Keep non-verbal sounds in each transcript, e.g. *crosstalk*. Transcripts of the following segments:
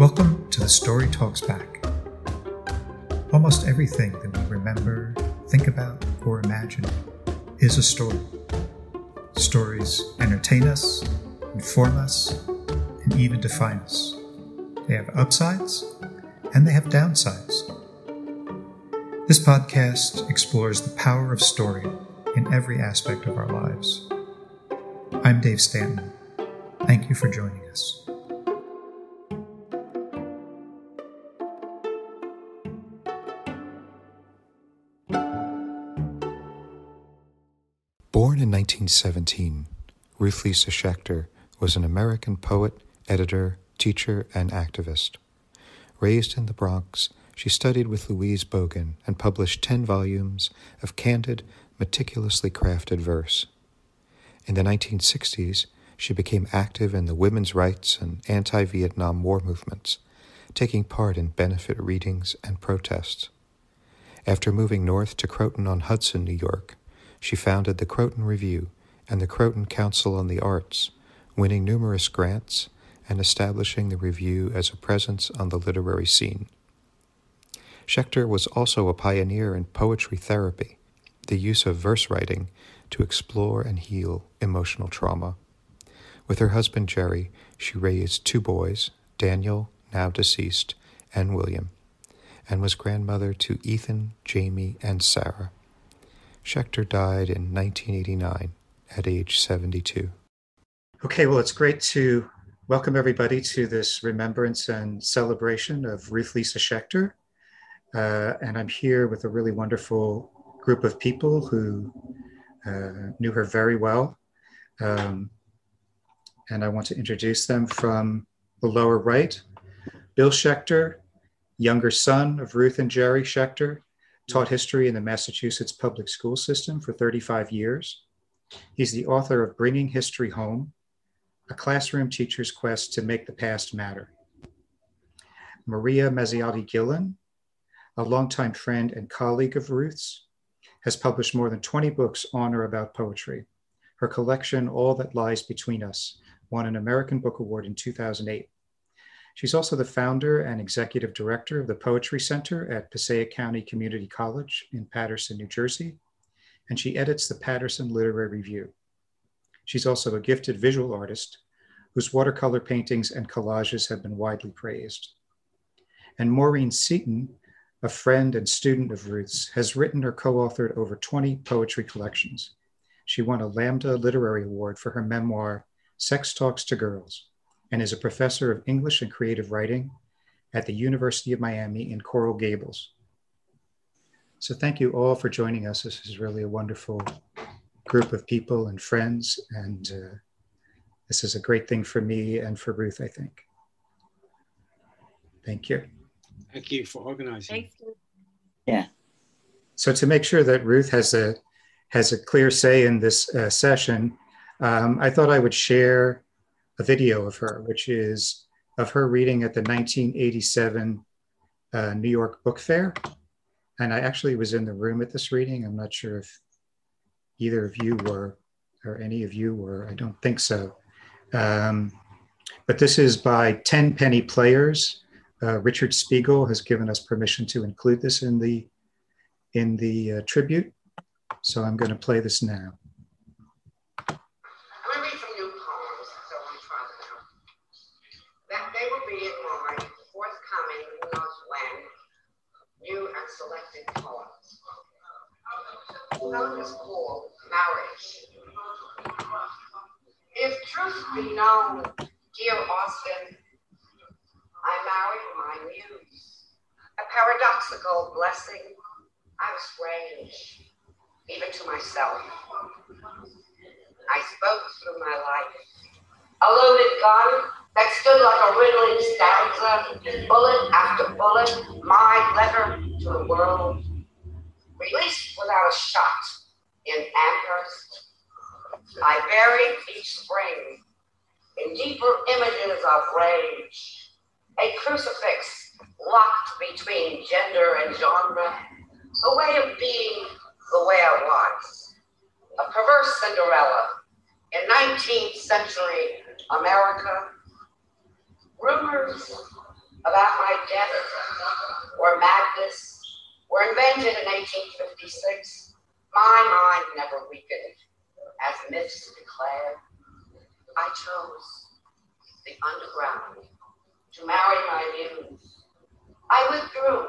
Welcome to the Story Talks Back. Almost everything that we remember, think about, or imagine is a story. Stories entertain us, inform us, and even define us. They have upsides and they have downsides. This podcast explores the power of story in every aspect of our lives. I'm Dave Stanton. Thank you for joining us. In 1917, Ruth Lisa Schechter was an American poet, editor, teacher, and activist. Raised in the Bronx, she studied with Louise Bogan and published 10 volumes of candid, meticulously crafted verse. In the 1960s, she became active in the women's rights and anti Vietnam War movements, taking part in benefit readings and protests. After moving north to Croton on Hudson, New York, she founded the Croton Review and the Croton Council on the Arts, winning numerous grants and establishing the review as a presence on the literary scene. Schechter was also a pioneer in poetry therapy, the use of verse writing to explore and heal emotional trauma. With her husband Jerry, she raised two boys, Daniel, now deceased, and William, and was grandmother to Ethan, Jamie, and Sarah. Schechter died in 1989 at age 72. Okay, well, it's great to welcome everybody to this remembrance and celebration of Ruth Lisa Schechter. Uh, and I'm here with a really wonderful group of people who uh, knew her very well. Um, and I want to introduce them from the lower right. Bill Schechter, younger son of Ruth and Jerry Schechter, taught history in the Massachusetts public school system for 35 years. He's the author of Bringing History Home, a classroom teacher's quest to make the past matter. Maria Mazziotti Gillan, a longtime friend and colleague of Ruth's, has published more than 20 books on or about poetry. Her collection, All That Lies Between Us, won an American Book Award in 2008. She's also the founder and executive director of the Poetry Center at Passaic County Community College in Paterson, New Jersey, and she edits the Paterson Literary Review. She's also a gifted visual artist whose watercolor paintings and collages have been widely praised. And Maureen Seaton, a friend and student of Ruth's, has written or co authored over 20 poetry collections. She won a Lambda Literary Award for her memoir, Sex Talks to Girls, and is a professor of English and creative writing at the University of Miami in Coral Gables. So, thank you all for joining us. This is really a wonderful group of people and friends, and uh, this is a great thing for me and for Ruth, I think. Thank you. Thank you for organizing. Thank you. Yeah. So to make sure that Ruth has a has a clear say in this uh, session, um, I thought I would share a video of her, which is of her reading at the 1987 uh, New York Book Fair. And I actually was in the room at this reading. I'm not sure if either of you were, or any of you were. I don't think so. Um, but this is by Ten Penny Players. Uh, Richard Spiegel has given us permission to include this in the in the uh, tribute. So I'm going to play this now. I'm going to read some new poems, so I'm trying to That they will be in my forthcoming, who knows when, new and selected poems. One is called Marriage. If truth be known, dear Austin, I married my muse. A paradoxical blessing. I was strange, even to myself. I spoke through my life. A loaded gun that stood like a riddling stanza, bullet after bullet, my letter to the world. Released without a shot in Amherst. I buried each spring in deeper images of rage a crucifix locked between gender and genre, a way of being the way I was, a perverse Cinderella in 19th century America. Rumors about my death or madness were invented in 1856, my mind never weakened as myths declare. I chose the underground to marry my muse. I withdrew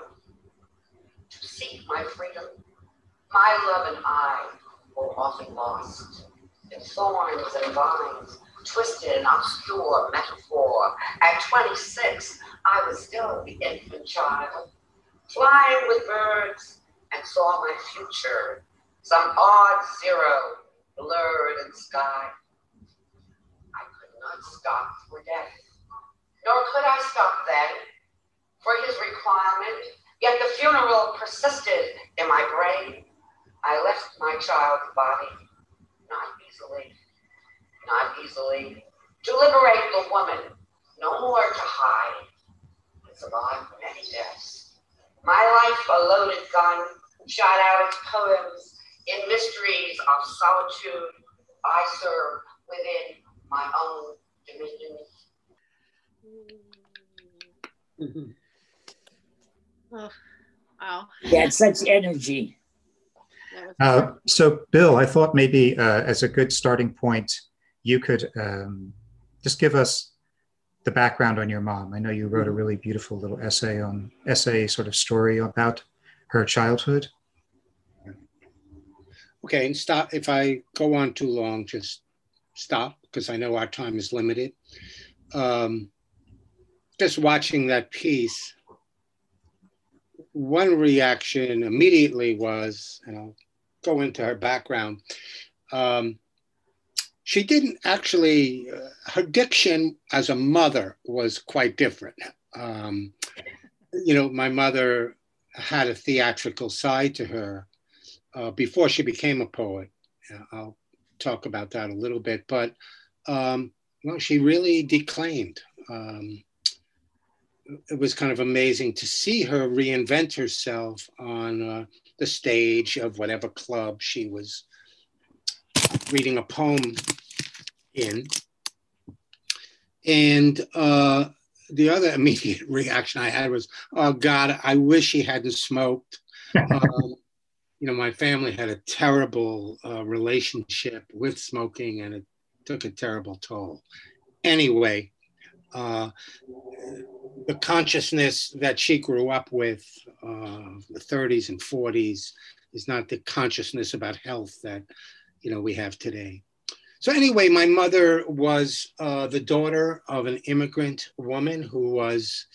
to seek my freedom. My love and I were often lost in thorns and vines, twisted and obscure metaphor. At 26, I was still the infant child, flying with birds, and saw my future, some odd zero blurred in sky. I could not stop for death, nor could I stop then for his requirement, yet the funeral persisted in my brain. I left my child's body, not easily, not easily, to liberate the woman, no more to hide survived many deaths. My life, a loaded gun, shot out its poems in mysteries of solitude I serve within my own dominions. Oh, wow. Yeah, such energy. Uh, so, Bill, I thought maybe uh, as a good starting point, you could um, just give us the background on your mom. I know you wrote a really beautiful little essay on essay sort of story about her childhood. Okay, and stop. If I go on too long, just stop because I know our time is limited. Um, just watching that piece, one reaction immediately was, and I'll go into her background. Um, she didn't actually, uh, her diction as a mother was quite different. Um, you know, my mother had a theatrical side to her uh, before she became a poet. I'll talk about that a little bit, but um, well, she really declaimed. Um, it was kind of amazing to see her reinvent herself on uh, the stage of whatever club she was reading a poem in. And uh, the other *laughs* immediate reaction I had was, oh God, I wish he hadn't smoked. *laughs* um, you know, my family had a terrible uh, relationship with smoking and it took a terrible toll. Anyway, uh, the consciousness that she grew up with, uh, the 30s and 40s, is not the consciousness about health that you know we have today. So anyway, my mother was uh, the daughter of an immigrant woman who was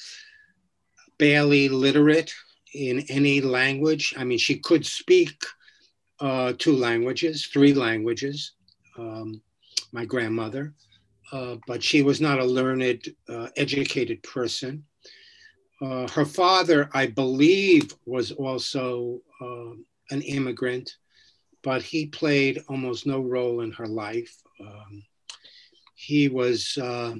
barely literate in any language. I mean, she could speak uh, two languages, three languages, um, my grandmother, uh, but she was not a learned, uh, educated person. Uh, her father, I believe, was also uh, an immigrant but he played almost no role in her life. Um, he was uh,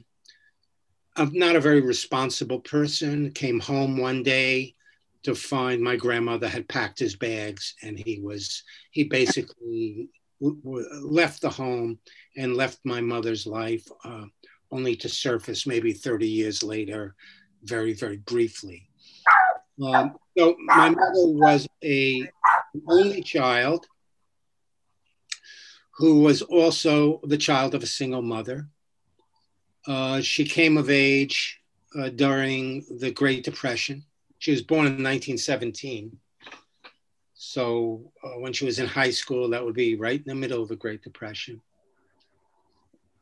not a very responsible person, came home one day to find my grandmother had packed his bags and he was, he basically w- w- left the home and left my mother's life uh, only to surface maybe 30 years later, very, very briefly. Um, so my mother was a only child who was also the child of a single mother. Uh, she came of age uh, during the Great Depression. She was born in 1917. So uh, when she was in high school, that would be right in the middle of the Great Depression.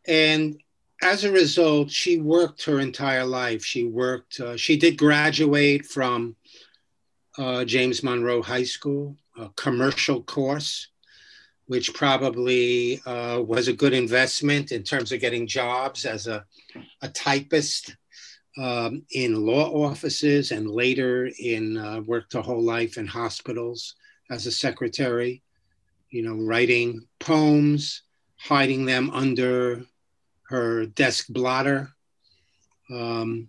And as a result, she worked her entire life. She worked, uh, she did graduate from uh, James Monroe High School, a commercial course which probably uh, was a good investment in terms of getting jobs as a, a typist um, in law offices and later in uh, worked her whole life in hospitals as a secretary, you know, writing poems, hiding them under her desk blotter. Um,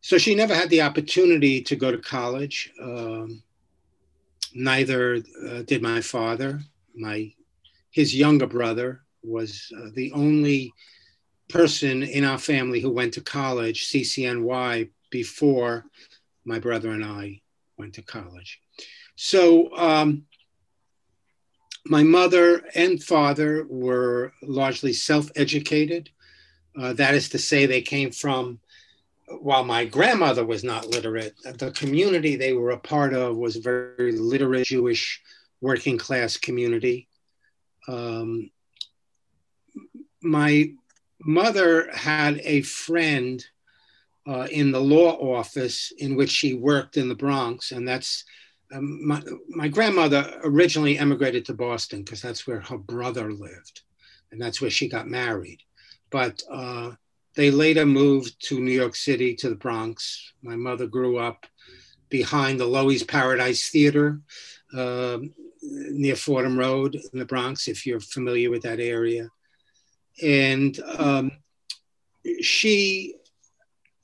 so she never had the opportunity to go to college. Um, neither uh, did my father my his younger brother was uh, the only person in our family who went to college, CCNY, before my brother and I went to college. So um, my mother and father were largely self-educated. Uh, that is to say, they came from, while my grandmother was not literate, the community they were a part of was very literate Jewish working class community. Um, my mother had a friend uh, in the law office in which she worked in the Bronx, and that's um, my, my grandmother originally emigrated to Boston because that's where her brother lived, and that's where she got married. But uh, they later moved to New York City to the Bronx. My mother grew up behind the Loew's Paradise Theater uh, near Fordham Road in the Bronx, if you're familiar with that area. And um, she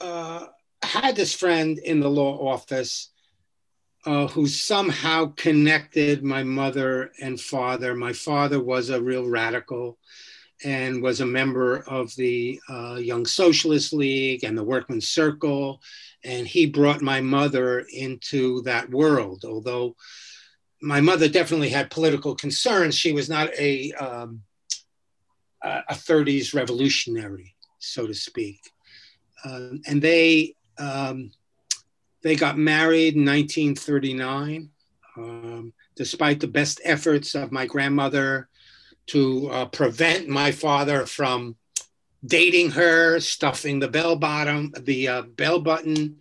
uh, had this friend in the law office uh, who somehow connected my mother and father. My father was a real radical and was a member of the uh, Young Socialist League and the Workmen's Circle. And he brought my mother into that world. Although my mother definitely had political concerns, she was not a, um, a 30s revolutionary, so to speak. Uh, and they, um, they got married in 1939, um, despite the best efforts of my grandmother to uh, prevent my father from dating her, stuffing the bell bottom, the uh, bell button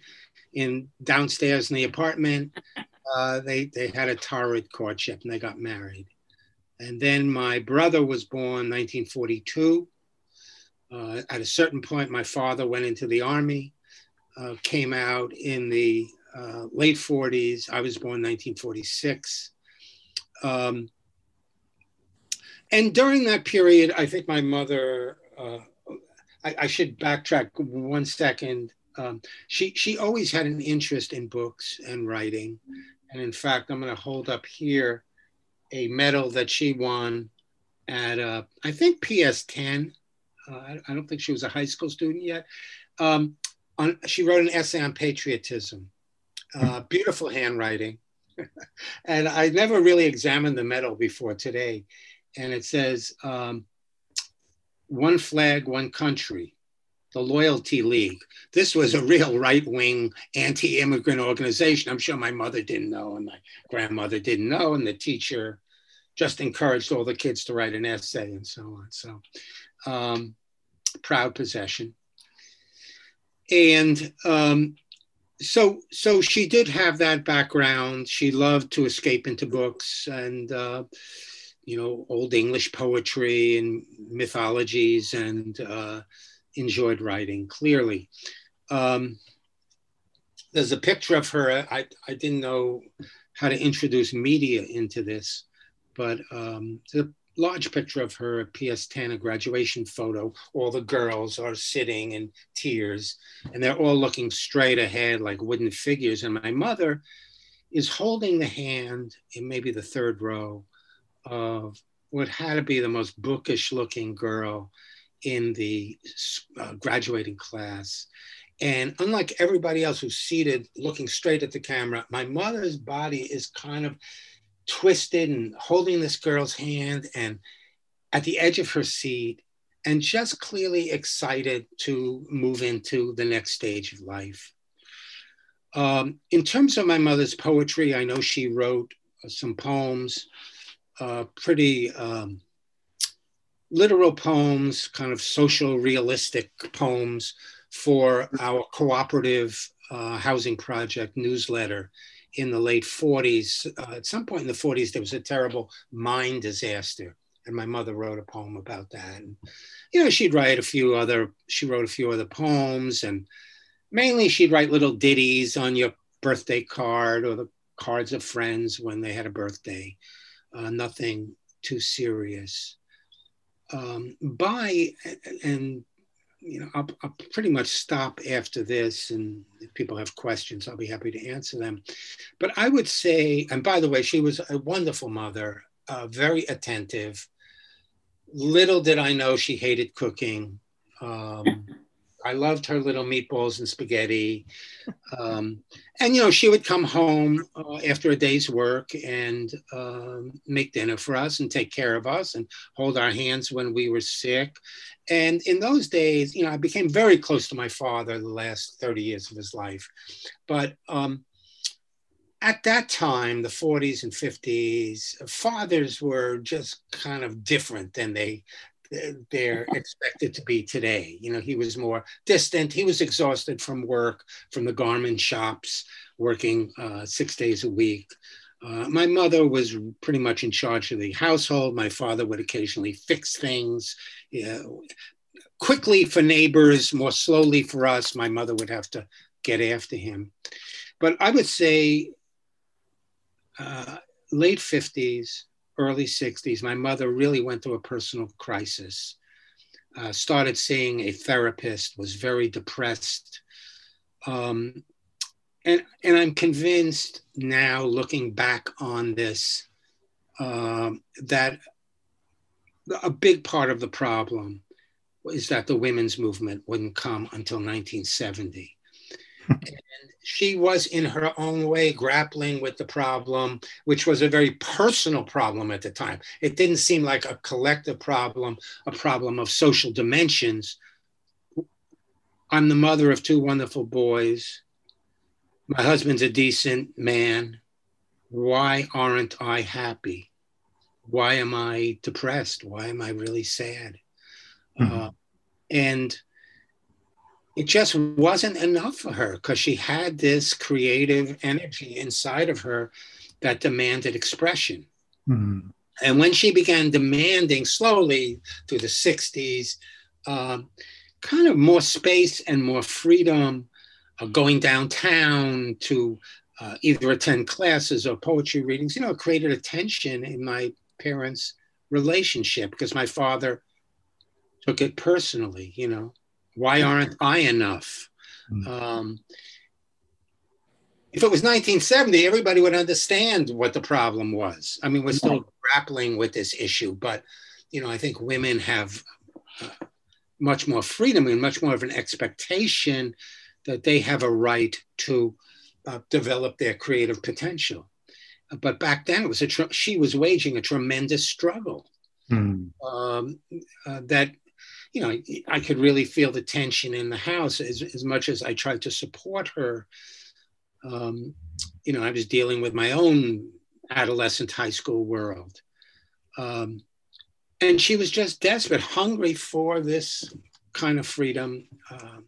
in downstairs in the apartment. Uh, they they had a torrid courtship and they got married. And then my brother was born 1942. Uh, at a certain point, my father went into the army uh, came out in the uh, late 40s. I was born 1946. Um, and during that period, I think my mother, uh, I, I, should backtrack one second. Um, she, she always had an interest in books and writing. And in fact, I'm going to hold up here a medal that she won at, uh, I think, PS 10. Uh, I, I, don't think she was a high school student yet. Um, on, she wrote an essay on patriotism, uh, beautiful handwriting. *laughs* and I never really examined the medal before today. And it says, um, one flag, one country, the Loyalty League. This was a real right wing anti immigrant organization. I'm sure my mother didn't know, and my grandmother didn't know, and the teacher just encouraged all the kids to write an essay and so on. So, um, proud possession and um, so so she did have that background. She loved to escape into books and uh, you know old English poetry and mythologies, and uh, enjoyed writing. Clearly, um, there's a picture of her. I I didn't know how to introduce media into this, but um, the large picture of her at PS10, a graduation photo. All the girls are sitting in tears and they're all looking straight ahead like wooden figures. And my mother is holding the hand in maybe the third row of what had to be the most bookish looking girl in the uh, graduating class. And unlike everybody else who's seated looking straight at the camera, my mother's body is kind of twisted and holding this girl's hand and at the edge of her seat and just clearly excited to move into the next stage of life. Um, in terms of my mother's poetry, I know she wrote uh, some poems, uh, pretty um, literal poems, kind of social realistic poems for our cooperative uh, housing project newsletter in the late 40s. Uh, at some point in the 40s, there was a terrible mine disaster. And my mother wrote a poem about that. And, you know, she'd write a few other, she wrote a few other poems. And mainly she'd write little ditties on your birthday card or the cards of friends when they had a birthday. Uh, nothing too serious. Um, by, and you know, I'll, I'll, pretty much stop after this, and if people have questions, I'll be happy to answer them. But I would say, and by the way, she was a wonderful mother, uh, very attentive. Little did I know she hated cooking. Um, I loved her little meatballs and spaghetti. Um, and, you know, she would come home uh, after a day's work and um, make dinner for us and take care of us and hold our hands when we were sick. And in those days, you know, I became very close to my father the last 30 years of his life. But um, at that time, the 40s and 50s, fathers were just kind of different than they they're expected to be today. You know, he was more distant. He was exhausted from work, from the garment shops, working uh, six days a week. Uh, my mother was pretty much in charge of the household. My father would occasionally fix things. You know, quickly for neighbors, more slowly for us. My mother would have to get after him. But I would say uh, late 50s, early 60s, my mother really went through a personal crisis. Uh, started seeing a therapist, was very depressed. Um, and, and I'm convinced now, looking back on this, uh, that a big part of the problem is that the women's movement wouldn't come until 1970 and she was in her own way grappling with the problem, which was a very personal problem at the time. It didn't seem like a collective problem, a problem of social dimensions. I'm the mother of two wonderful boys. My husband's a decent man. Why aren't I happy? Why am I depressed? Why am I really sad? Mm-hmm. Uh, and it just wasn't enough for her because she had this creative energy inside of her that demanded expression. Mm-hmm. And when she began demanding slowly through the 60s, um, kind of more space and more freedom, uh, going downtown to uh, either attend classes or poetry readings, you know, created a tension in my parents' relationship because my father took it personally, you know. Why aren't I enough? Mm. Um, if it was 1970, everybody would understand what the problem was. I mean, we're still grappling with this issue, but you know, I think women have uh, much more freedom and much more of an expectation that they have a right to uh, develop their creative potential. But back then, it was a tr- she was waging a tremendous struggle mm. um, uh, that you know, I could really feel the tension in the house as, as much as I tried to support her. Um, you know, I was dealing with my own adolescent high school world. Um, and she was just desperate, hungry for this kind of freedom. Uh,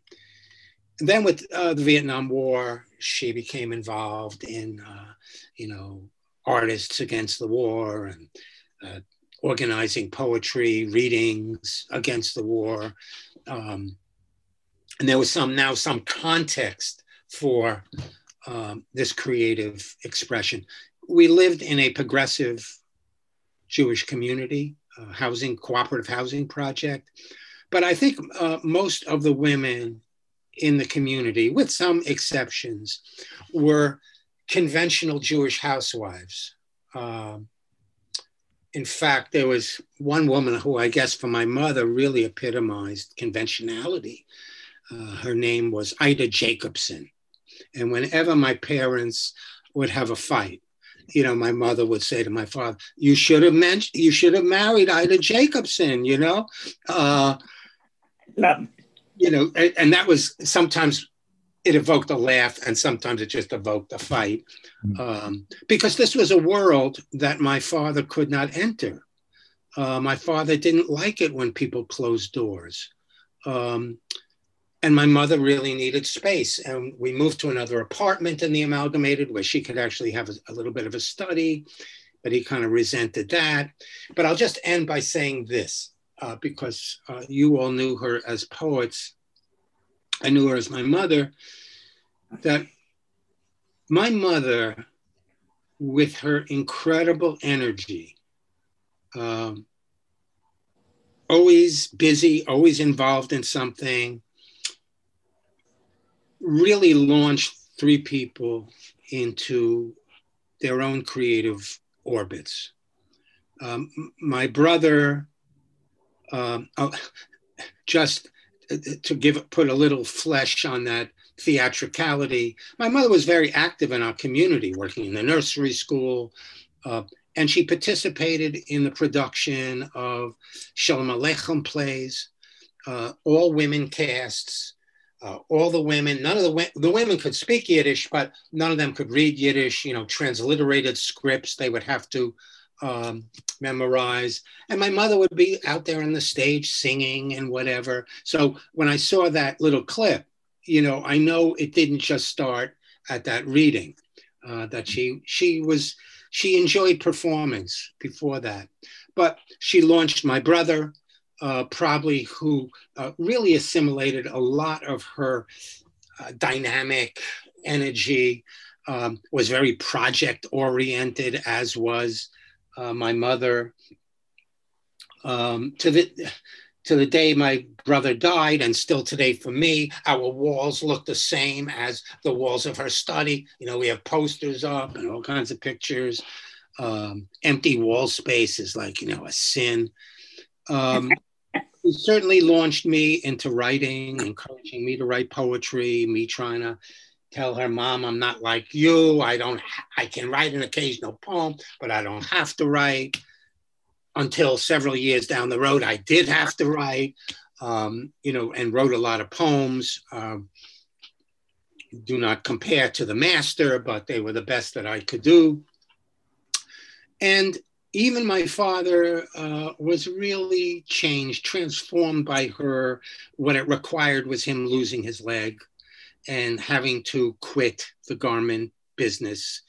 then with uh, the Vietnam War, she became involved in, uh, you know, artists against the war and uh, organizing poetry, readings against the war. Um, and there was some now some context for um, this creative expression. We lived in a progressive Jewish community, uh, housing, cooperative housing project. But I think uh, most of the women in the community, with some exceptions, were conventional Jewish housewives. Um, in fact, there was one woman who I guess for my mother really epitomized conventionality. Uh, her name was Ida Jacobson. And whenever my parents would have a fight, you know, my mother would say to my father, "You should have mentioned, you should have married Ida Jacobson." You know, uh, you know, and, and that was sometimes it evoked a laugh and sometimes it just evoked a fight. Hmm. um, because this was a world that my father could not enter. Uh, my father didn't like it when people closed doors. Um, and my mother really needed space. And we moved to another apartment in the amalgamated where she could actually have a, a little bit of a study but he kind of resented that. But i'll just end by saying this uh, because uh, you all knew her as poets I knew her as my mother, that my mother, with her incredible energy, um, always busy, always involved in something, really launched three people into their own creative orbits. Um, my brother um, oh, *laughs* just to give put a little flesh on that theatricality. My mother was very active in our community, working in the nursery school, uh, and she participated in the production of Shalom Aleichem plays, uh, all women casts. Uh, all the women, none of the the women could speak Yiddish, but none of them could read Yiddish. You know, transliterated scripts they would have to um, memorize. And my mother would be out there on the stage singing and whatever. So when I saw that little clip, you know, I know it didn't just start at that reading. Uh, that she she was she enjoyed performance before that, but she launched my brother, uh, probably who uh, really assimilated a lot of her uh, dynamic energy. Um, was very project oriented, as was uh, my mother. Um, to the to the day my brother died, and still today for me, our walls look the same as the walls of her study. You know, we have posters up and all kinds of pictures. Um, empty wall space is like you know a sin. Um, *laughs* he certainly launched me into writing, encouraging me to write poetry, me trying to tell her mom i'm not like you. I don't i can write an occasional poem but i don't have to write. Until several years down the road i did have to write um, you know and wrote a lot of poems um, do not compare to the master but they were the best that i could do. And even my father uh, was really changed transformed by her. What it required was him losing his leg and having to quit the garment business,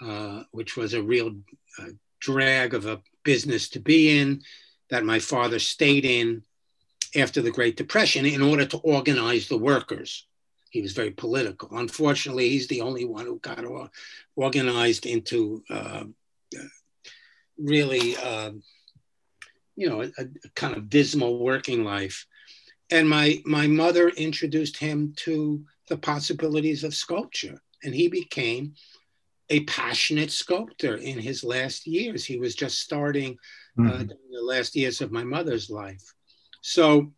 uh, which was a real uh, drag of a business to be in, that my father stayed in after the Great Depression in order to organize the workers. He was very political. Unfortunately, he's the only one who got organized into uh, really, uh, you know, a, a kind of dismal working life and my my mother introduced him to the possibilities of sculpture. And he became a passionate sculptor in his last years. He was just starting uh, mm-hmm. uh, the last years of my mother's life. So,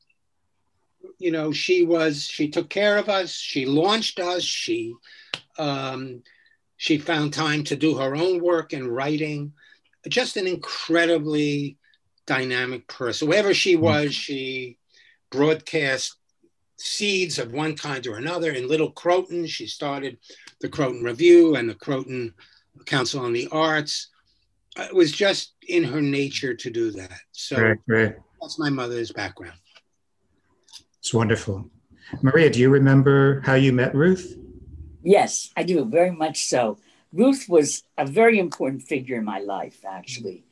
you know, she was, she took care of us, she launched us, she, um, she found time to do her own work and writing. Just an incredibly dynamic person. Wherever she mm-hmm. was, she broadcast seeds of one kind or another. In Little Croton, she started the Croton Review and the Croton Council on the Arts. It was just in her nature to do that. So right, right. that's my mother's background. It's wonderful. Maria, do you remember how you met Ruth? Yes, I do, very much so. Ruth was a very important figure in my life, actually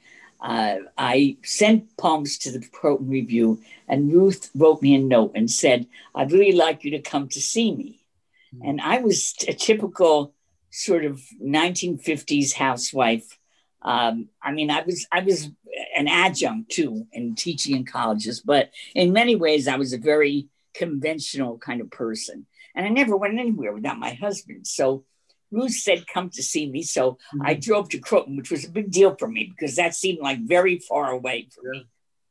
uh, I sent poems to the Croton Review, and Ruth wrote me a note and said, I'd really like you to come to see me. Mm-hmm. And I was a typical sort of 1950s housewife. Um, I mean, I was I was an adjunct too in teaching in colleges, but in many ways, I was a very conventional kind of person, and I never went anywhere without my husband. So Ruth said, come to see me. So mm-hmm. I drove to Croton, which was a big deal for me because that seemed like very far away for yeah. me.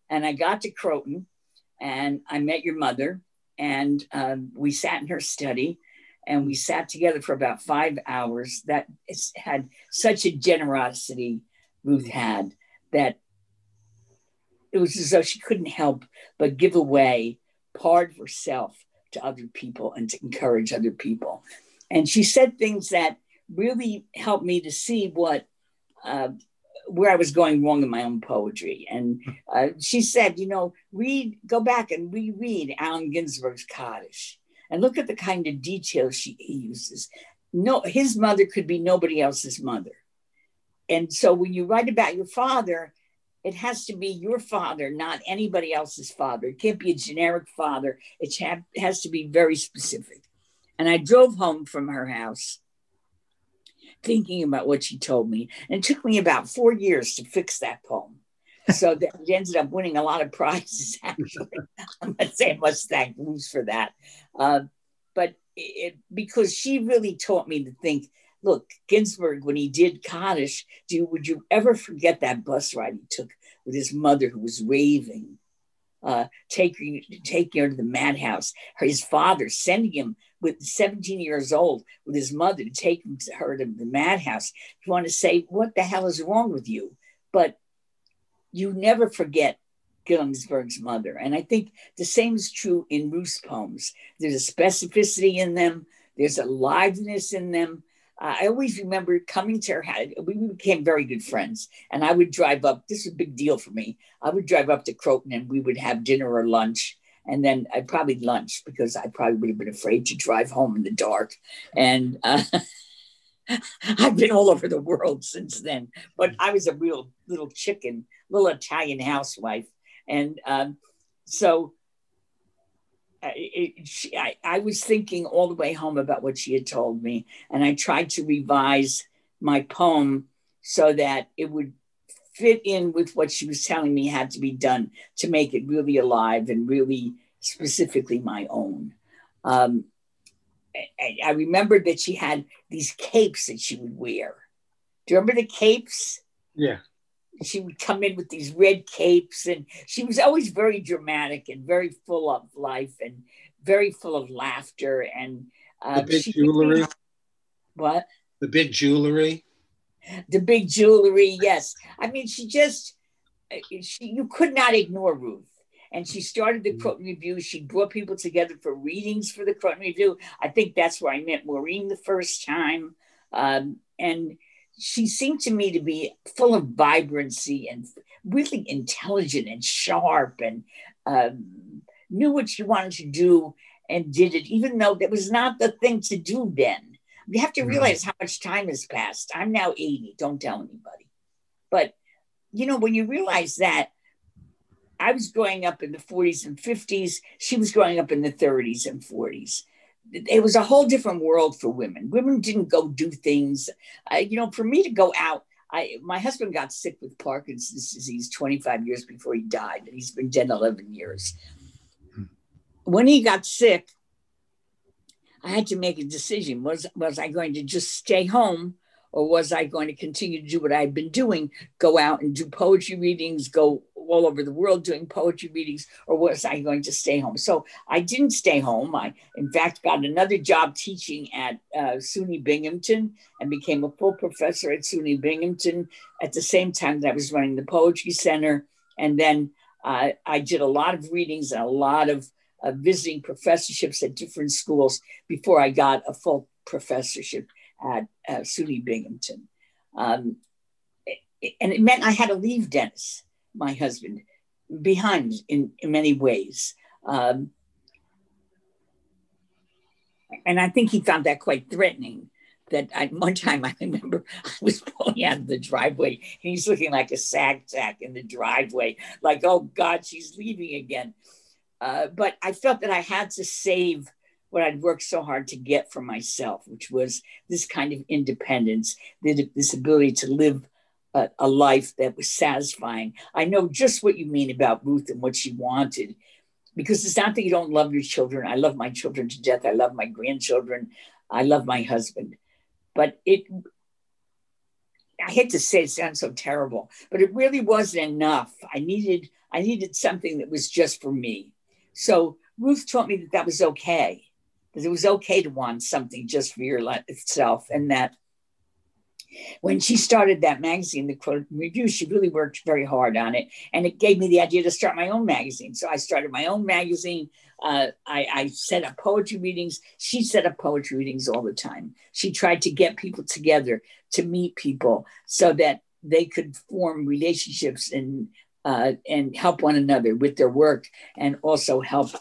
And I got to Croton and I met your mother and um, we sat in her study and we sat together for about five hours. That had such a generosity Ruth had that it was as though she couldn't help but give away part of herself to other people and to encourage other people. And she said things that really helped me to see what uh, where I was going wrong in my own poetry. And uh, she said, you know, read, go back and reread Allen Ginsberg's Kaddish and look at the kind of details she uses. No, his mother could be nobody else's mother. And so when you write about your father, it has to be your father, not anybody else's father. It can't be a generic father. It has to be very specific. And I drove home from her house thinking about what she told me. And it took me about four years to fix that poem. So that *laughs* it ended up winning a lot of prizes, *laughs* actually. I'm not saying much thank Ruth for that. Uh, but it, because she really taught me to think look, Ginsberg, when he did Kaddish, do would you ever forget that bus ride he took with his mother who was raving uh, taking taking her to the madhouse. His father sending him with 17 years old with his mother to take her to the madhouse. You want to say, what the hell is wrong with you? But you never forget Ginsberg's mother. And I think the same is true in Ruth's poems. There's a specificity in them, there's a liveliness in them. Uh, I always remember coming to her house. We became very good friends. And I would drive up, this was a big deal for me. I would drive up to Croton and we would have dinner or lunch. And then I'd probably lunch because I probably would have been afraid to drive home in the dark. And uh, *laughs* I've been all over the world since then. But I was a real little chicken, little Italian housewife and um, so it, she, I, I was thinking all the way home about what she had told me, and I tried to revise my poem so that it would fit in with what she was telling me had to be done to make it really alive and really specifically my own. Um, I, I remembered that she had these capes that she would wear. Do you remember the capes? Yeah she would come in with these red capes and she was always very dramatic and very full of life and very full of laughter and uh, the big jewelry be, what the big jewelry the big jewelry yes i mean she just uh, she you could not ignore ruth and she started the mm-hmm. Croton Review. She brought people together for readings for the Croton Review. I think that's where I met Maureen the first time. Um, and she seemed to me to be full of vibrancy and really intelligent and sharp and um, knew what she wanted to do and did it, even though that was not the thing to do then. You have to mm-hmm. realize how much time has passed. I'm now 80, don't tell anybody. But, you know, when you realize that, I was growing up in the 40s and 50s, she was growing up in the 30s and 40s it was a whole different world for women. Women didn't go do things. Uh, you know, for me to go out, I my husband got sick with Parkinson's disease 25 years before he died, and he's been dead 11 years. When he got sick, I had to make a decision. Was was I going to just stay home or was I going to continue to do what I'd been doing, go out and do poetry readings, go all over the world doing poetry readings, or was I going to stay home? So I didn't stay home. I, in fact, got another job teaching at uh, SUNY Binghamton and became a full professor at SUNY Binghamton at the same time that I was running the Poetry Center. And then uh, I did a lot of readings and a lot of uh, visiting professorships at different schools before I got a full professorship at uh, SUNY Binghamton. Um, and it meant I had to leave Dennis, my husband, behind in, in many ways. Um, and I think he found that quite threatening. That I, one time I remember I was pulling out of the driveway and he's looking like a sag sack in the driveway, like, oh God, she's leaving again. Uh, but I felt that I had to save what I'd worked so hard to get for myself, which was this kind of independence, this ability to live a, a, life that was satisfying. I know just what you mean about Ruth and what she wanted, because it's not that you don't love your children. I love my children to death. I love my grandchildren. I love my husband. But it, I hate to say it sounds so terrible, but it really wasn't enough. I needed, I needed something that was just for me. So Ruth taught me that that was okay that it was okay to want something just for yourself and that when she started that magazine, the Croton Review, she really worked very hard on it. And it gave me the idea to start my own magazine. So I started my own magazine. Uh, I, I, set up poetry readings. She set up poetry readings all the time. She tried to get people together to meet people so that they could form relationships and uh, and help one another with their work and also help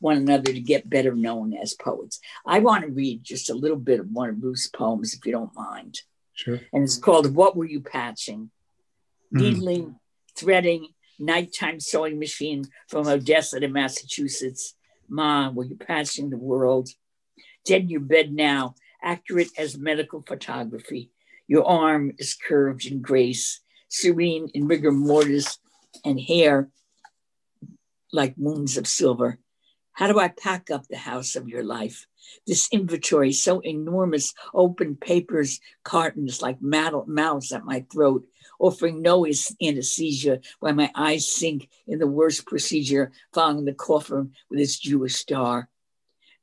one another to get better known as poets. I want to read just a little bit of one of Ruth's poems, if you don't mind. Sure. And it's called What Were You Patching? Mm. Needling, threading, nighttime sewing machine from Odessa to Massachusetts. Ma, were you patching the world? Dead in your bed now, accurate as medical photography. Your arm is curved in grace, serene in rigor mortis, and hair like moons of silver How do I pack up the house of your life? This inventory, so enormous, open papers, cartons like mouths at my throat, offering no anesthesia while my eyes sink in the worst procedure following the coffin with its Jewish star.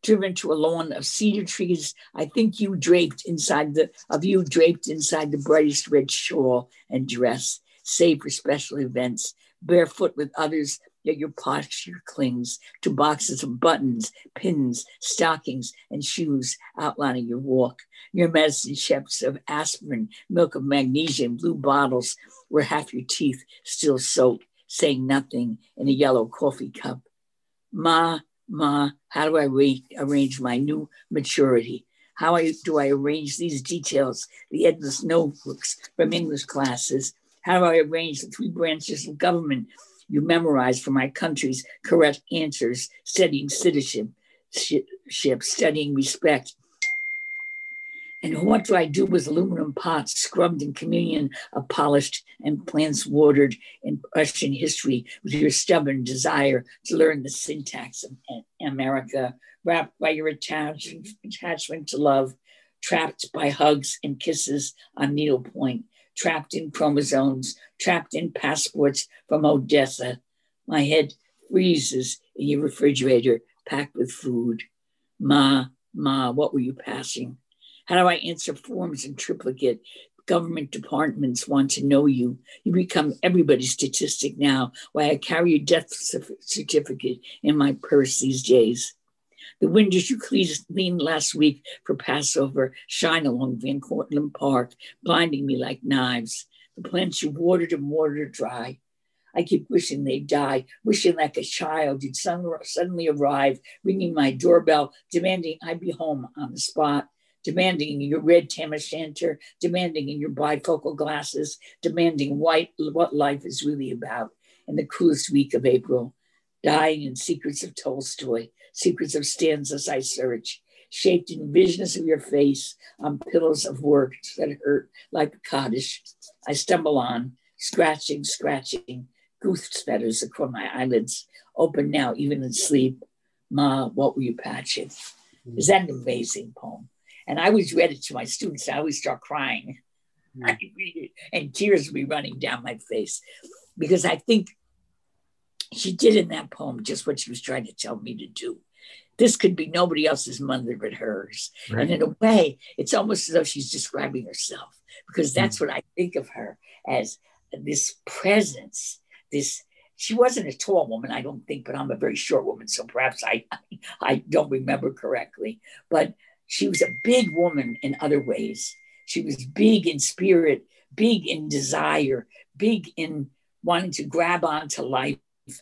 Driven to a lawn of cedar trees, I think you draped inside the of you draped inside the brightest red shawl and dress, save for special events, barefoot with others Yet your posture clings to boxes of buttons, pins, stockings, and shoes outlining your walk. Your medicine chefs of aspirin, milk of magnesium, blue bottles where half your teeth still soak, saying nothing in a yellow coffee cup. Ma, ma, how do I re- arrange my new maturity? How I, do I arrange these details, the endless notebooks from English classes? How do I arrange the three branches of government you memorize for my country's correct answers, studying citizenship, studying respect. And what do I do with aluminum pots scrubbed in communion of polished and plants watered in Russian history with your stubborn desire to learn the syntax of America, wrapped by your attachment, attachment to love, trapped by hugs and kisses on needlepoint, trapped in chromosomes, trapped in passports from Odessa. My head freezes in your refrigerator, packed with food. Ma, Ma, what were you passing? How do I answer forms in triplicate? Government departments want to know you. You become everybody's statistic now. Why I carry your death certificate in my purse these days. The windows you cleaned last week for Passover shine along Van Cortlandt Park, blinding me like knives. The plants you watered and watered dry. I keep wishing they'd die, wishing like a child you'd suddenly arrive, ringing my doorbell, demanding I be home on the spot, demanding in your red tam o' shanter, demanding in your bifocal glasses, demanding white, what life is really about in the coolest week of April, dying in secrets of Tolstoy, secrets of stanzas I search, shaped in visions of your face on pillows of work that hurt like a cottage. I stumble on, scratching, scratching, goose feathers across my eyelids, open now, even in sleep. Ma, what were you patching? Is that an amazing poem? And I always read it to my students. I always start crying. I read it, and tears would be running down my face because I think she did in that poem just what she was trying to tell me to do this could be nobody else's mother but hers. Right. And in a way, it's almost as though she's describing herself because that's mm. what I think of her as this presence, this she wasn't a tall woman, I don't think, but I'm a very short woman, so perhaps I *laughs* I don't remember correctly. But she was a big woman in other ways. She was big in spirit, big in desire, big in wanting to grab onto life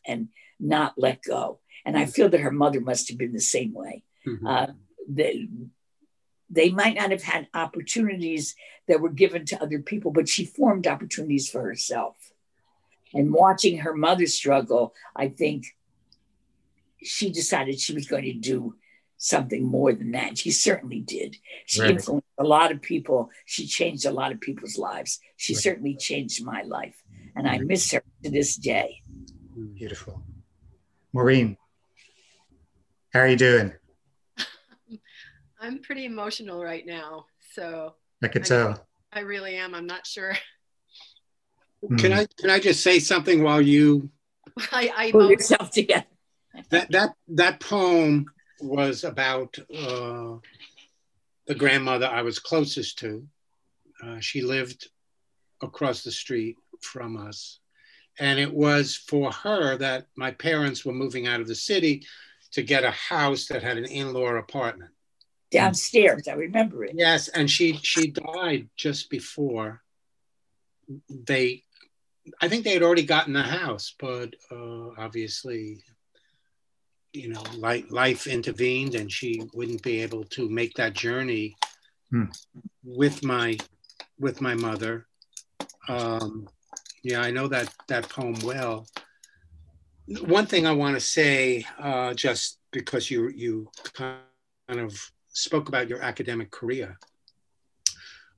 and not let go. And I feel that her mother must have been the same way. Mm-hmm. Uh, they, they might not have had opportunities that were given to other people, but she formed opportunities for herself. And watching her mother struggle, I think she decided she was going to do something more than that. She certainly did. She right. influenced a lot of people. She changed a lot of people's lives. She right. certainly changed my life. And I miss her to this day. Beautiful. Maureen, how are you doing? *laughs* I'm pretty emotional right now. So I could tell. I, I really am. I'm not sure. Can I can I just say something while you *laughs* I, I pull yourself together? that that that poem was about uh, the grandmother I was closest to. Uh, she lived across the street from us, and it was for her that my parents were moving out of the city to get a house that had an in-law apartment downstairs. I remember it. Yes, and she she died just before they. I think they had already gotten the house, but uh, obviously, you know, life, life intervened, and she wouldn't be able to make that journey hmm. with my with my mother. Um, yeah, I know that that poem well one thing I want to say, uh, just because you you kind of spoke about your academic career,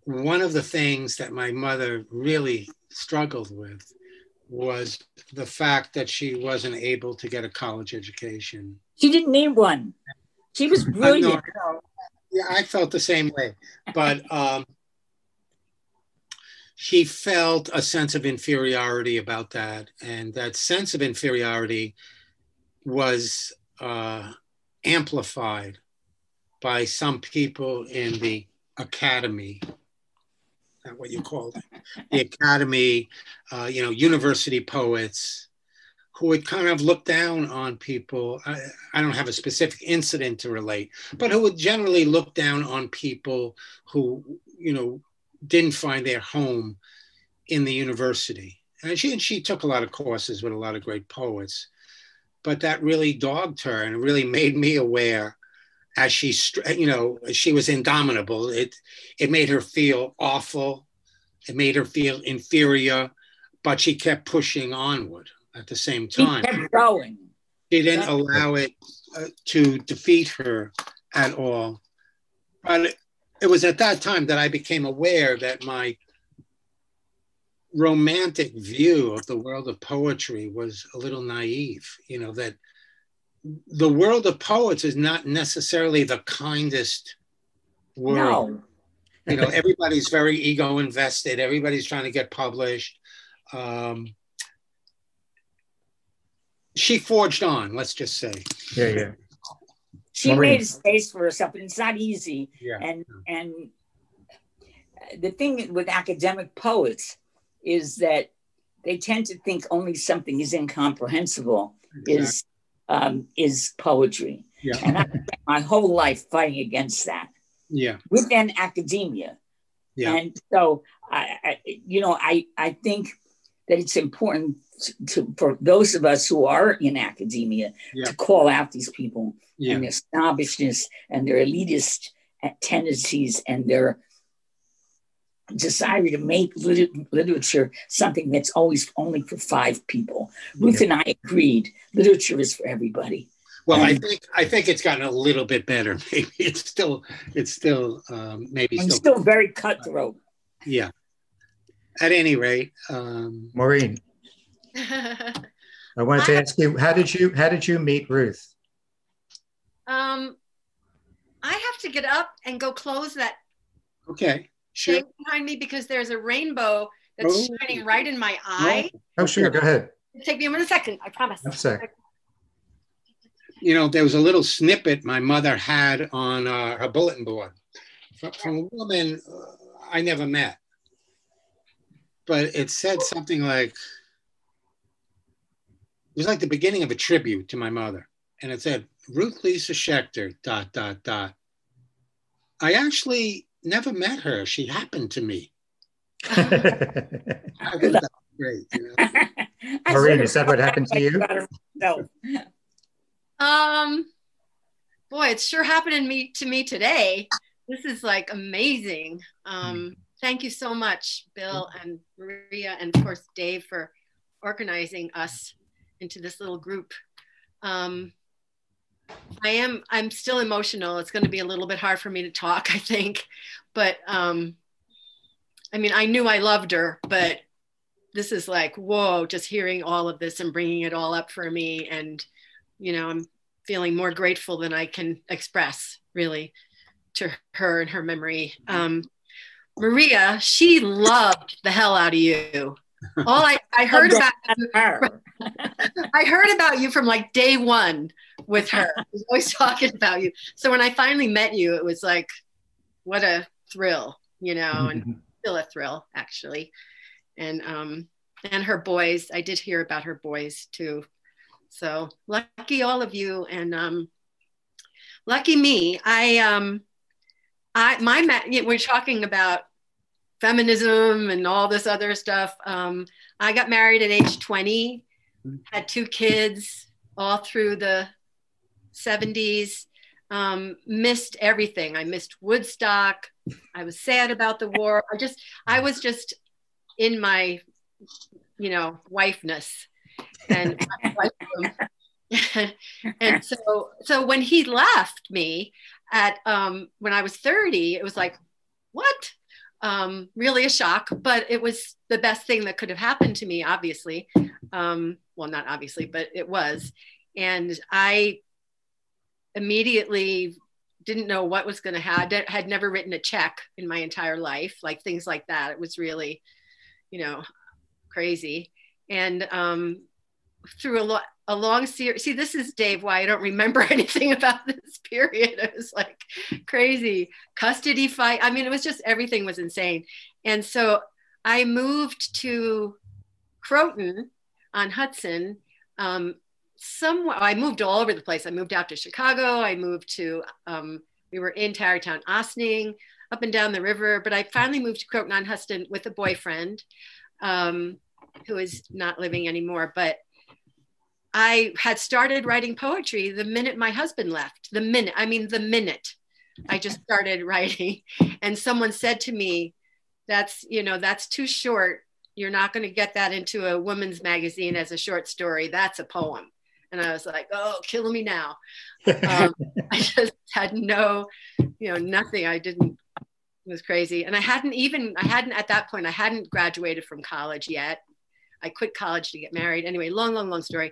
one of the things that my mother really struggled with was the fact that she wasn't able to get a college education. She didn't need one. She was *laughs* brilliant. yeah, I felt the same way, but um, she felt a sense of inferiority about that, and that sense of inferiority was uh, amplified by some people in the academy. That what you call it? The academy uh, you know university poets who would kind of look down on people. I, I don't have a specific incident to relate but who would generally look down on people who you know didn't find their home in the university. And she, and she took a lot of courses with a lot of great poets but that really dogged her and really made me aware as she you know she was indomitable. It it made her feel awful. It made her feel inferior but she kept pushing onward at the same time. she kept growing. She didn't allow it uh, to defeat her at all. But it, it was at that time that i became aware that my romantic view of the world of poetry was a little naive you know that the world of poets is not necessarily the kindest world. No. you know, *laughs* everybody's very ego invested. Everybody's trying to get published. Um, she forged on. Let's just say. Yeah, yeah. She Maureen. made a space for herself, and it's not easy. Yeah. And and the thing with academic poets is that they tend to think only something is incomprehensible exactly. is um, is poetry. Yeah. And I spent my whole life fighting against that. Yeah. Within academia. Yeah. And so, I, I, you know, I, I think that it's important to, for those of us who are in academia yeah. to call out these people yeah. and their snobbishness and their elitist tendencies and their desire to make lit- literature something that's always only for five people. Ruth and I agreed literature is for everybody. Well, I think I think it's gotten a little bit better. *laughs* Maybe it's still it's still um, maybe still, still very cutthroat. Yeah. At any rate, um, Maureen, *laughs* I wanted to ask you how did you how did you meet Ruth? Um, I have to get up and go close that. Okay sure. behind me because there's a rainbow that's oh. shining right in my eye. Oh, sure. Go ahead. Take me a second. I promise. A sec. You know, there was a little snippet my mother had on uh, her bulletin board from, from a woman uh, I never met. But it said something like, it was like the beginning of a tribute to my mother. And it said, Ruth Lisa Schechter, dot, dot, dot. I actually never met her. She happened to me. *laughs* I think that's great. You know? Maureen, is that what happened to you? No. Um, boy, it's sure happening me to me today. This is like amazing. Um, thank you so much, Bill and Maria, and of course Dave for organizing us into this little group. Um, I am. I'm still emotional. It's going to be a little bit hard for me to talk, I think, but um, I mean, I knew I loved her, but this is like whoa, just hearing all of this and bringing it all up for me, and you know, I'm feeling more grateful than I can express, really, to her and her memory. Um, Maria, she loved the hell out of you. All I, I *laughs* heard about her. *laughs* I heard about you from like day one with her. I was always *laughs* talking about you. So when I finally met you, it was like, what a thrill, you know, and still a thrill actually. And um, and her boys, I did hear about her boys too. So lucky all of you, and um, lucky me. I um, I my we're talking about feminism and all this other stuff. Um, I got married at age 20, had two kids all through the 70s. Um, missed everything. I missed Woodstock. I was sad about the war. I just, I was just in my, you know, wifeness, and *laughs* *laughs* and so, so when he left me at um, when I was 30, it was like, what? Um, really a shock, but it was the best thing that could have happened to me, obviously. Um, well, not obviously, but it was. And I immediately didn't know what was going to happen, had never written a check in my entire life, like things like that. It was really, you know, crazy. And um, through a lot, a long series. See, this is Dave. Why I don't remember *laughs* anything about this period. It was like crazy custody fight. I mean, it was just everything was insane. And so I moved to Croton on Hudson. Um, somewhere I moved all over the place. I moved out to Chicago. I moved to um, we were in Tarrytown, Ossining, up and down the river. But I finally moved to Croton on Hudson with a boyfriend um, who is not living anymore. But I had started writing poetry the minute my husband left. The minute, I mean, the minute I just *laughs* started writing. And someone said to me, That's, you know, that's too short. You're not going to get that into a woman's magazine as a short story. That's a poem. And I was like, Oh, kill me now. Um, *laughs* I just had no, you know, nothing. I didn't, it was crazy. And I hadn't even, I hadn't at that point, I hadn't graduated from college yet. I quit college to get married. Anyway, long, long, long story.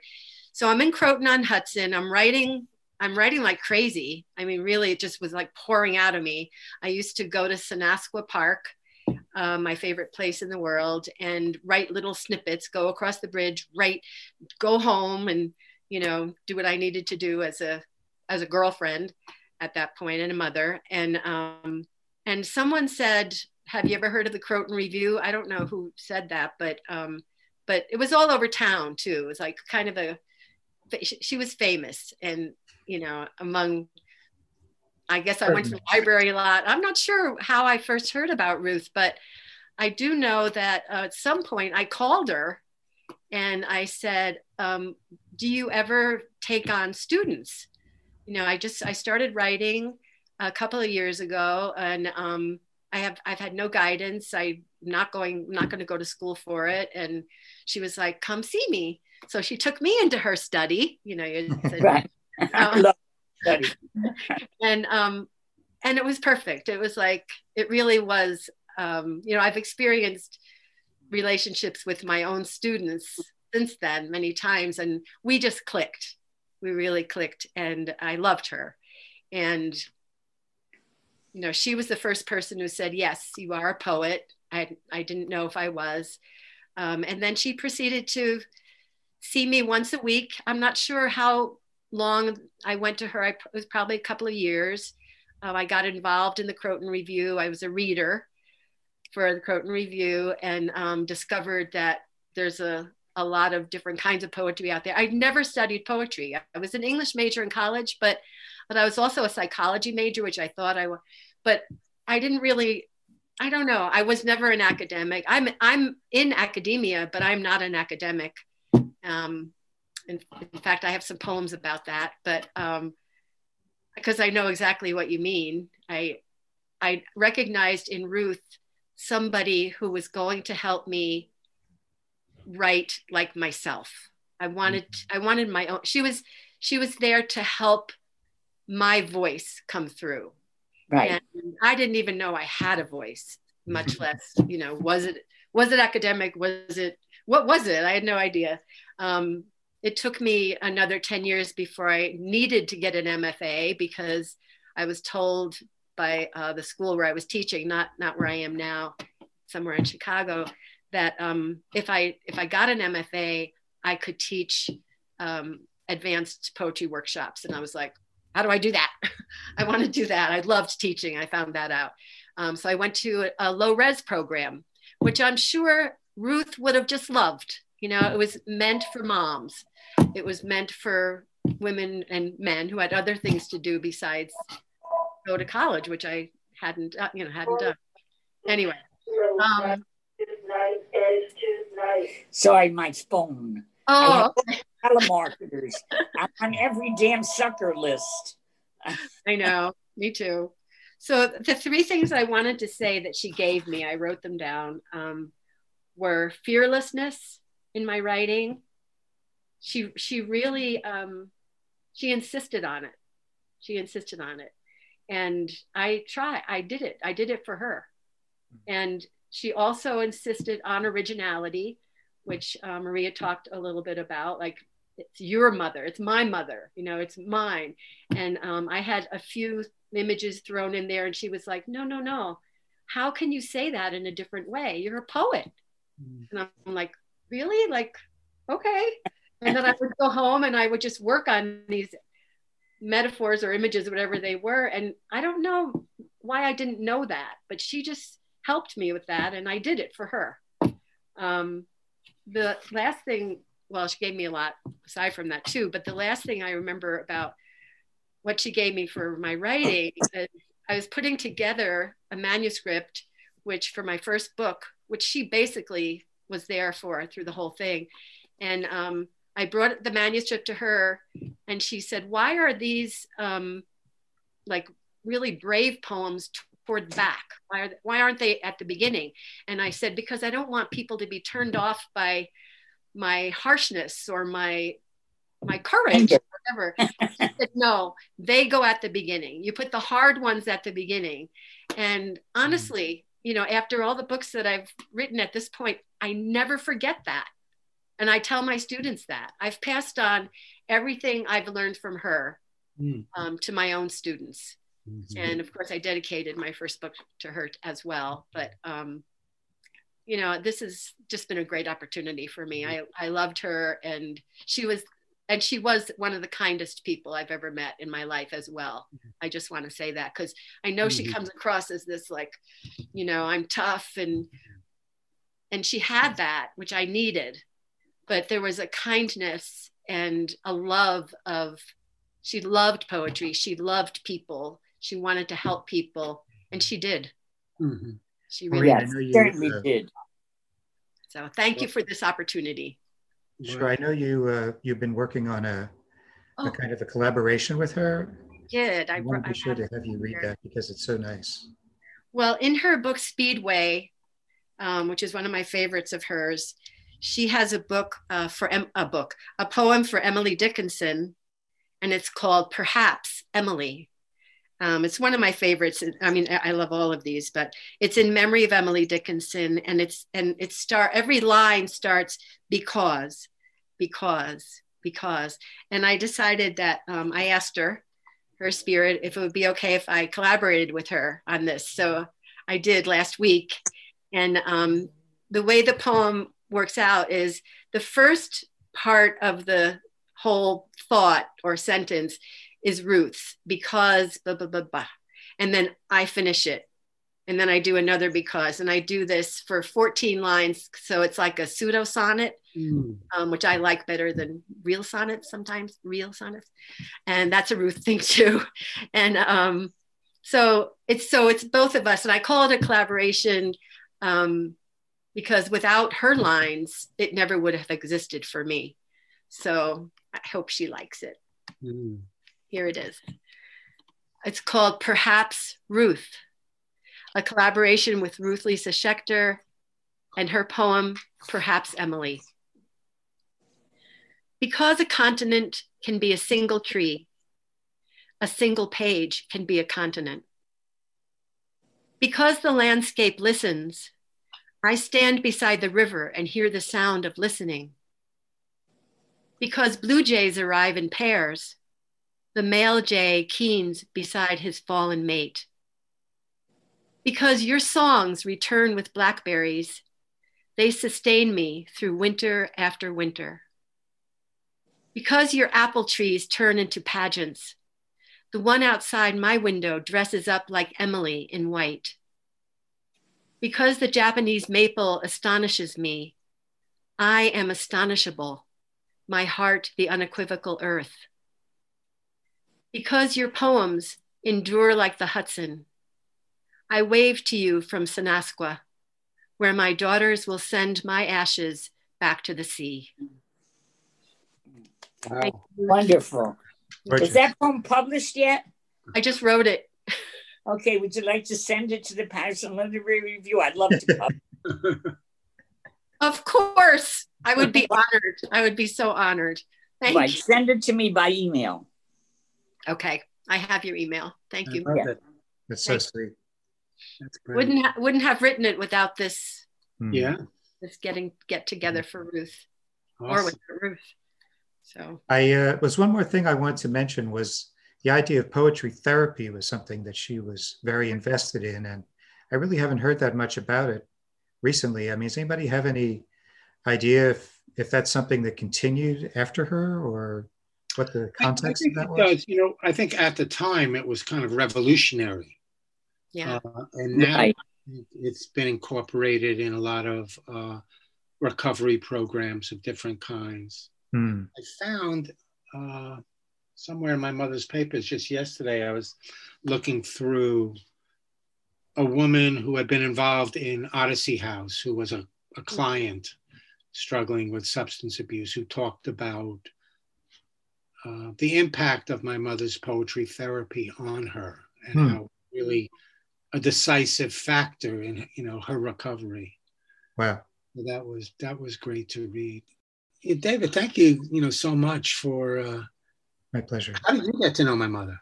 So I'm in Croton on Hudson. I'm writing. I'm writing like crazy. I mean, really, it just was like pouring out of me. I used to go to Senasqua Park, uh, my favorite place in the world, and write little snippets. Go across the bridge, write, go home, and you know, do what I needed to do as a as a girlfriend at that point and a mother. And um, and someone said, "Have you ever heard of the Croton Review?" I don't know who said that, but um, but it was all over town too. It was like kind of a, she was famous and, you know, among, I guess I went to the library a lot. I'm not sure how I first heard about Ruth, but I do know that uh, at some point I called her and I said, um, do you ever take on students? You know, I just, I started writing a couple of years ago and um, I have, I've had no guidance. I'm not going not going to go to school for it. And she was like come see me. So she took me into her study you know *laughs* right. um, *laughs* and um and it was perfect. It was like it really was um you know i've experienced relationships with my own students since then many times and we just clicked. We really clicked and i loved her. And you know she was the first person who said yes you are a poet I, I didn't know if I was. Um, and then she proceeded to see me once a week. I'm not sure how long I went to her. I, it was probably a couple of years. Um, I got involved in the Croton Review. I was a reader for the Croton Review and um, discovered that there's a, a lot of different kinds of poetry out there. I'd never studied poetry. I was an English major in college, but but I was also a psychology major, which I thought I was, but I didn't really I don't know. I was never an academic. I'm I'm in academia, but I'm not an academic. Um, in, in fact, I have some poems about that. But um, because I know exactly what you mean, I I recognized in Ruth somebody who was going to help me write like myself. I wanted I wanted my own. She was she was there to help my voice come through Right. And I didn't even know I had a voice, much *laughs* less, you know, was it was it academic? Was it what was it? I had no idea. Um, it took me another 10 years before I needed to get an MFA because I was told by uh, the school where I was teaching, not not where I am now, somewhere in Chicago, that um, if I if I got an MFA, I could teach um, advanced poetry workshops, and I was like, how do I do that? *laughs* I want to do that. I loved teaching. I found that out. Um, so I went to a, a low res program, which I'm sure Ruth would have just loved. You know, it was meant for moms. It was meant for women and men who had other things to do besides go to college, which I hadn't, uh, you know, hadn't done. Anyway. Um, Sorry, my phone. oh, telemarketers. I'm on every damn sucker list. I know. Me too. So the three things I wanted to say that she gave me, I wrote them down, um, were fearlessness in my writing. She she really um, she insisted on it. She insisted on it, and I try. I did it. I did it for her. And she also insisted on originality, which uh, Maria talked a little bit about. Like, it's your mother, it's my mother, you know, it's mine. And um, I had a few images thrown in there, and she was like, no, no, no. How can you say that in a different way? You're a poet. Mm. And I'm like, really? Like, okay. And then I would go home and I would just work on these metaphors or images, whatever they were. And I don't know why I didn't know that, but she just helped me with that and I did it for her. Um, the last thing, well, she gave me a lot aside from that too, but the last thing I remember about what she gave me for my writing, I was putting together a manuscript, which for my first book, which she basically was there for through the whole thing. And um, I brought the manuscript to her, and she said, "Why are these um, like really brave poems toward the back? Why, are they, why aren't they at the beginning?" And I said, "Because I don't want people to be turned off by my harshness or my my courage, or whatever." said, "No, they go at the beginning. You put the hard ones at the beginning." And honestly, you know, after all the books that I've written at this point, I never forget that. And I tell my students that I've passed on everything I've learned from her mm. um, to my own students. Mm-hmm. And of course, I dedicated my first book to her as well. But, um, you know, this has just been a great opportunity for me. I, I loved her, and she was and she was one of the kindest people I've ever met in my life as well. Mm-hmm. I just want to say that because I know mm-hmm. she comes across as this like, you know, I'm tough and and she had that, which I needed but there was a kindness and a love of she loved poetry she loved people she wanted to help people and she did mm-hmm. She really yes, certainly uh, did so thank you for this opportunity sure i know you uh, you've been working on a, oh. a kind of a collaboration with her did i, I want to be sure to have you read her. that because it's so nice well in her book speedway um, which is one of my favorites of hers she has a book uh, for em- a book, a poem for Emily Dickinson, and it's called Perhaps Emily. Um, it's one of my favorites. I mean, I love all of these, but it's in memory of Emily Dickinson, and it's and it start every line starts because, because, because, and I decided that um, I asked her, her spirit, if it would be okay if I collaborated with her on this. So I did last week, and um, the way the poem works out is the first part of the whole thought or sentence is Ruth's because blah, blah, blah, blah. And then I finish it. And then I do another because, and I do this for 14 lines. So it's like a pseudo sonnet, mm. um, which I like better than real sonnets sometimes, real sonnets. And that's a Ruth thing *laughs* too. And um, so it's so it's both of us. And I call it a collaboration um, because without her lines, it never would have existed for me. So I hope she likes it. Mm. Here it is. It's called Perhaps Ruth, a collaboration with Ruth Lisa Schechter and her poem, Perhaps Emily. Because a continent can be a single tree, a single page can be a continent. Because the landscape listens, I stand beside the river and hear the sound of listening. Because blue jays arrive in pairs, the male jay keens beside his fallen mate. Because your songs return with blackberries, they sustain me through winter after winter. Because your apple trees turn into pageants, the one outside my window dresses up like Emily in white. Because the Japanese maple astonishes me, I am astonishable, my heart the unequivocal earth. Because your poems endure like the Hudson, I wave to you from Senasqua, where my daughters will send my ashes back to the sea. Wow. Wonderful. Is that poem published yet? I just wrote it. Okay, would you like to send it to the Paterson Literary Review? I'd love to. *laughs* of course, I would be honored. I would be so honored. Thank right, you. Send it to me by email. Okay, I have your email. Thank you. Yeah. That's so sweet. That's great. Wouldn't ha- wouldn't have written it without this Hmm. yeah. this getting get together for Ruth or with Ruth. So I uh, was one more thing I wanted to mention was the idea of poetry therapy was something that she was very invested in, and I really haven't heard that much about it recently. I mean, does anybody have any idea if if that's something that continued after her, or what the I- I context of think that it was? does. You know, I think at the time it was kind of revolutionary. yeah. Uh, and now Right. it's been incorporated in a lot of uh, recovery programs of different kinds. Hmm. I found uh, somewhere in my mother's papers just yesterday, I was looking through a woman who had been involved in Odyssey House, who was a, a client struggling with substance abuse, who talked about uh, the impact of my mother's poetry therapy on her and Hmm. how really a decisive factor in you know her recovery. Wow. So that was that was great to read. Yeah, David, thank you, you know, so much for. Uh, My pleasure. how did you get to know my mother?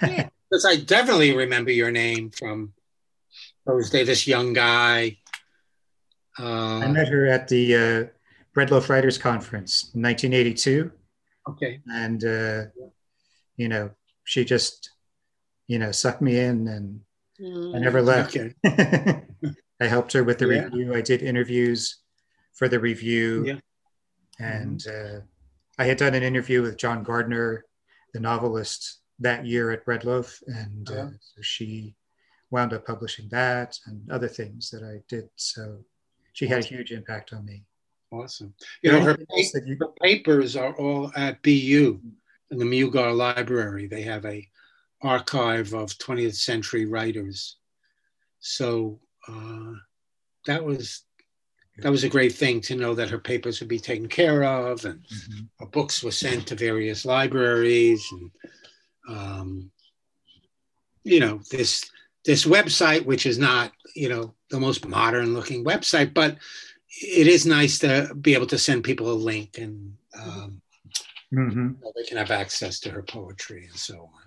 *laughs* Yeah. Because I definitely remember your name from Thursday. This young guy. I Uh, met her at the uh, Bread Loaf Writers Conference in 1982. Okay. and uh, you know she just you know sucked me in and i Mm. never left Okay. *laughs* i helped her with the Yeah. review i did interviews for the review Yeah. and uh, i had done an interview with john gardner the novelist that year at bread loaf and uh, Yeah. so she wound up publishing that and other things that i did so she had a huge impact on me Awesome. You know, her, you- her papers are all at BU in the Mugar Library. They have a archive of 20th century writers. So uh, that was that was a great thing to know that her papers would be taken care of and Mhm. her books were sent to various libraries and um, you know this this website which is not you know the most modern looking website but it is nice to be able to send people a link and um, Mhm. so they can have access to her poetry and so on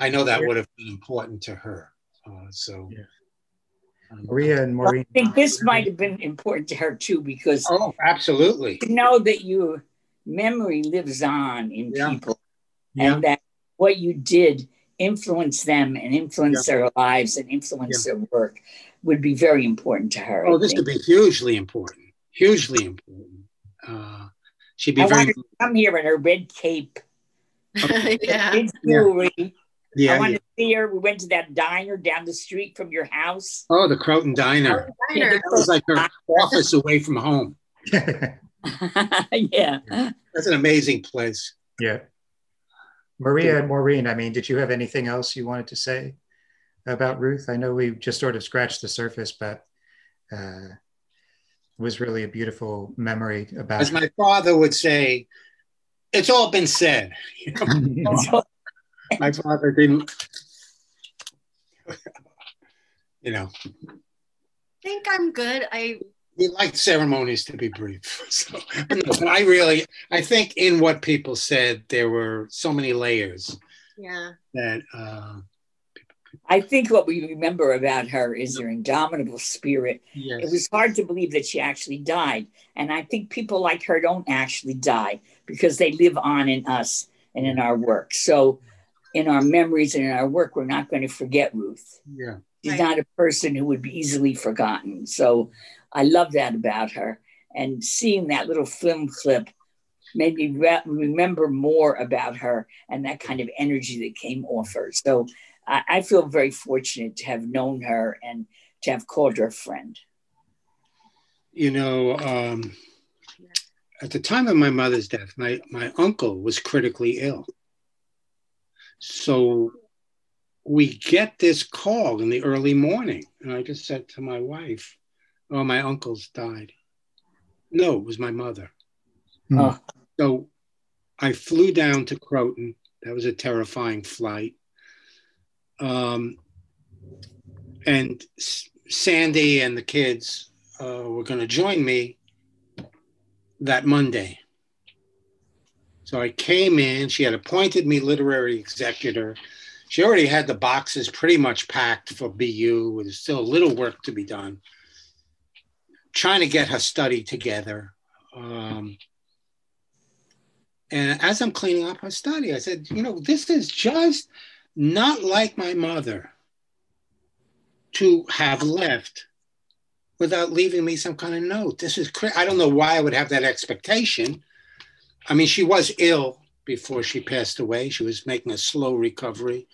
i know that would have been important to her uh, so Yeah. um, maria and maureen I think this might have been important to her too, because oh absolutely to know that your memory lives on in Yeah. people Yeah. and that what you did influenced them and influenced their lives and influenced their work would be very important to her. I oh this think. could be hugely important hugely important uh, she'd be I very wanted to come here in her red cape, *laughs* yeah. big jewelry. yeah, I wanted yeah. to see her. We went to that diner down the street from your house. oh the croton diner Diner. that was like her office away from home *laughs* *laughs* yeah. that's an amazing place Yeah. Maria and Maureen, I mean, did you have anything else you wanted to say about Ruth? I know we just sort of scratched the surface, but uh, it was really a beautiful memory about as my father would say it's all been said *laughs* You know, *laughs* So, my father didn't you know I think I'm good. I he like ceremonies to be brief *laughs* so but i really i think in what people said there were so many layers yeah. that uh I think what we remember about her is her indomitable spirit. yes It was hard to believe that she actually died. And I think people like her don't actually die because they live on in us and in our work. So, in our memories and in our work, we're not going to forget Ruth. yeah She's Right. not a person who would be easily forgotten. So, I love that about her. And seeing that little film clip made me re- remember more about her and that kind of energy that came off her. So, I, I feel very fortunate to have known her and to have called her a friend. you know um at the time of my mother's death my my uncle was critically ill so we get this call in the early morning and i just said to my wife oh my uncle's died no it was my mother Hmm. Oh. so i flew down to croton that was a terrifying flight um, and S- sandy and the kids uh, were going to join me that monday so i came in she had appointed me literary executor she already had the boxes pretty much packed for BU. There's still a little work to be done. Trying to get her study together. Um, and as I'm cleaning up her study, I said, you know, this is just not like my mother to have left without leaving me some kind of note. This is crazy. I don't know why I would have that expectation. I mean, she was ill before she passed away. She was making a slow recovery.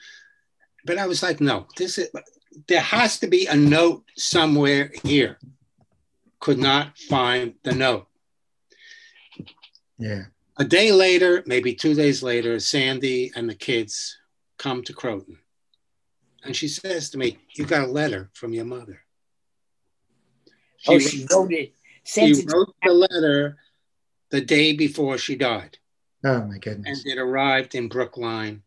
But I was like, no, this is there has to be a note somewhere here. Could not find the note. Yeah. A day later, maybe two days later, Sandy and the kids come to Croton. And she says to me, You got a letter from your mother. She oh, she wrote it. She wrote the letter the day before she died. Oh my goodness. And it arrived in Brookline,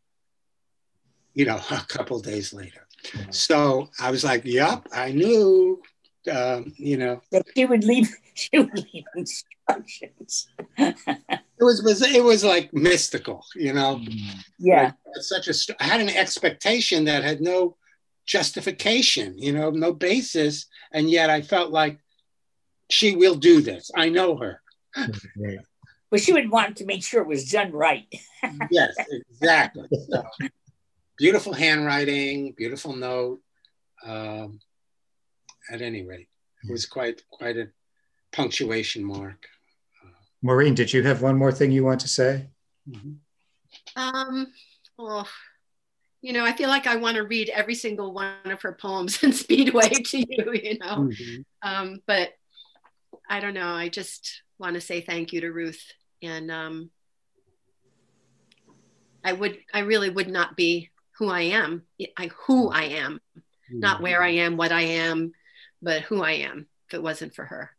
you know, *laughs* a couple days later. So I was like, Yep, I knew. Um, you know, that she would leave. *laughs* She would leave instructions. *laughs* it was, was it was like mystical, you know. Yeah. Like, such a. I had an expectation that had no justification, you know, no basis, and yet I felt like she will do this. I know her. But she would want to make sure it was done right. *laughs* yes, exactly. So, beautiful handwriting, beautiful note. Um, at any rate, it was quite quite a punctuation mark. Maureen, did you have one more thing you want to say? Mm-hmm. Um, well, you know, I feel like I want to read every single one of her poems *laughs* in Speedway to you, you know. Mm-hmm. Um, but I don't know. I just want to say thank you to Ruth. And um, I would, I really would not be who I am, I, who I am, mm-hmm. not where I am, what I am, but who I am if it wasn't for her.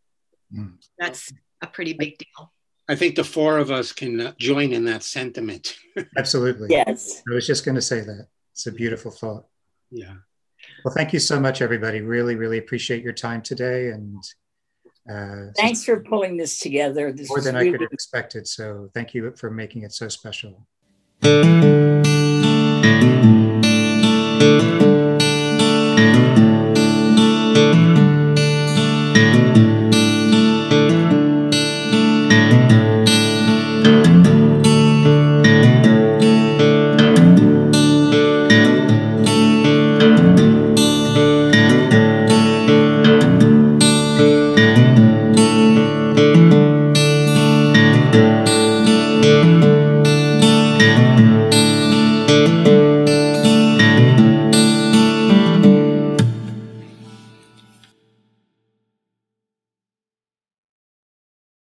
Mm. That's a pretty big deal. I think the four of us can uh, join in that sentiment. *laughs* Absolutely. Yes. I was just going to say that. It's a beautiful thought. Yeah. Well, thank you so much, everybody. Really, really appreciate your time today. And uh, thanks for pulling this together. This more than really- I could have expected. So thank you for making it so special.